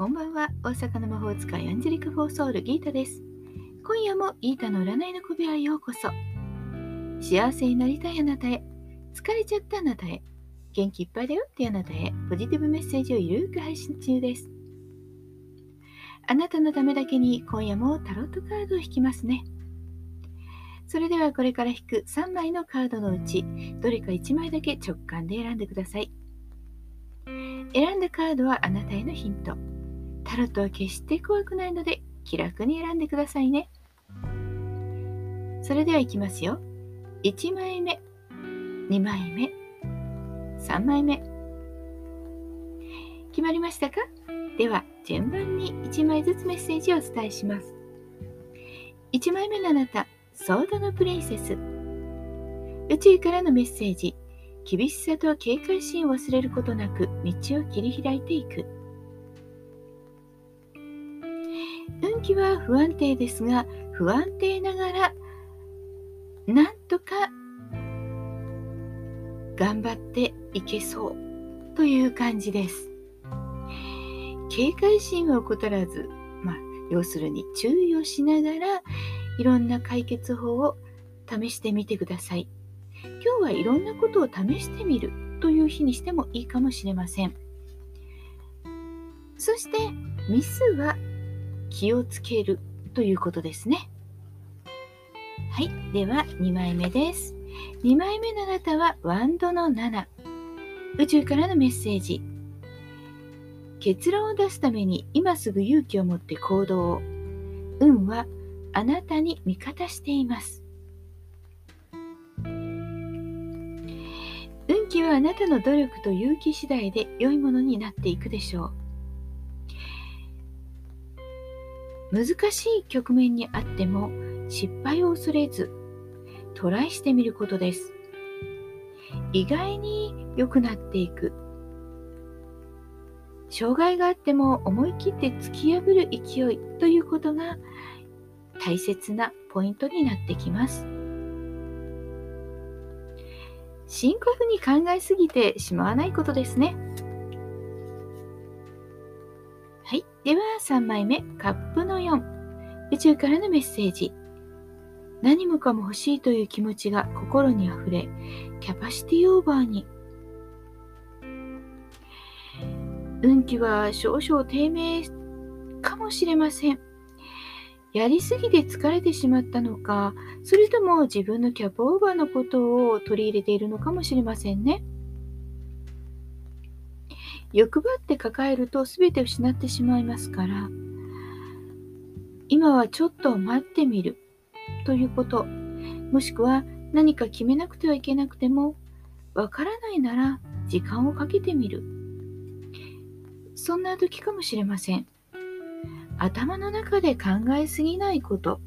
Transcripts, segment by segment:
こんばんは。大阪の魔法使いアンジェリカ・フォーソウル・ギータです。今夜もギータの占いの小部屋へようこそ。幸せになりたいあなたへ、疲れちゃったあなたへ、元気いっぱいだよってあなたへ、ポジティブメッセージをゆるく配信中です。あなたのためだけに今夜もタロットカードを引きますね。それではこれから引く3枚のカードのうち、どれか1枚だけ直感で選んでください。選んだカードはあなたへのヒント。タロットは決して怖くないので気楽に選んでくださいね。それではいきますよ。1枚目、2枚目、3枚目。決まりましたか？では順番に1枚ずつメッセージをお伝えします。1枚目のあなた、ソードのプリンセス。宇宙からのメッセージ。厳しさと警戒心を忘れることなく道を切り開いていく。運気は不安定ですが、不安定ながら、なんとか頑張っていけそうという感じです。警戒心は怠らず、まあ、要するに注意をしながら、いろんな解決法を試してみてください。今日はいろんなことを試してみるという日にしてもいいかもしれません。そしてミスは気をつけるということですね。はい。では2枚目です。2枚目のあなたはワンドの7。宇宙からのメッセージ。結論を出すために今すぐ勇気を持って行動を。運はあなたに味方しています。運気はあなたの努力と勇気次第で良いものになっていくでしょう。難しい局面にあっても失敗を恐れずトライしてみることです。意外に良くなっていく。障害があっても思い切って突き破る勢いということが大切なポイントになってきます。深刻に考えすぎてしまわないことですね。では3枚目、カップの4。宇宙からのメッセージ。何もかも欲しいという気持ちが心にあふれ、キャパシティオーバーに。運気は少々低迷かもしれません。やりすぎて疲れてしまったのか、それとも自分のキャパオーバーのことを取り入れているのかもしれませんね。欲張って抱えると全て失ってしまいますから、今はちょっと待ってみるということ、もしくは何か決めなくてはいけなくても、わからないなら時間をかけてみる。そんな時かもしれません。頭の中で考えすぎないこと。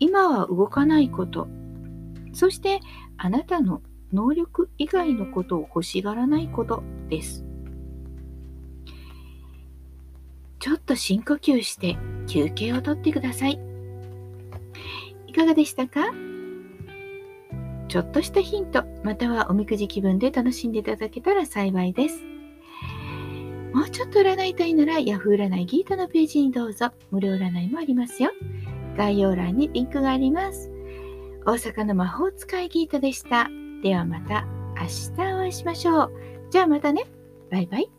今は動かないこと。そしてあなたの能力以外のことを欲しがらないことです。ちょっと深呼吸して休憩をとってください。いかがでしたか？ちょっとしたヒント、またはおみくじ気分で楽しんでいただけたら幸いです。もうちょっと占いたいなら Yahoo 占いギータのページにどうぞ。無料占いもありますよ。概要欄にリンクがあります。大阪の魔法使いギータでした。ではまた明日お会いしましょう。じゃあまたね。バイバイ。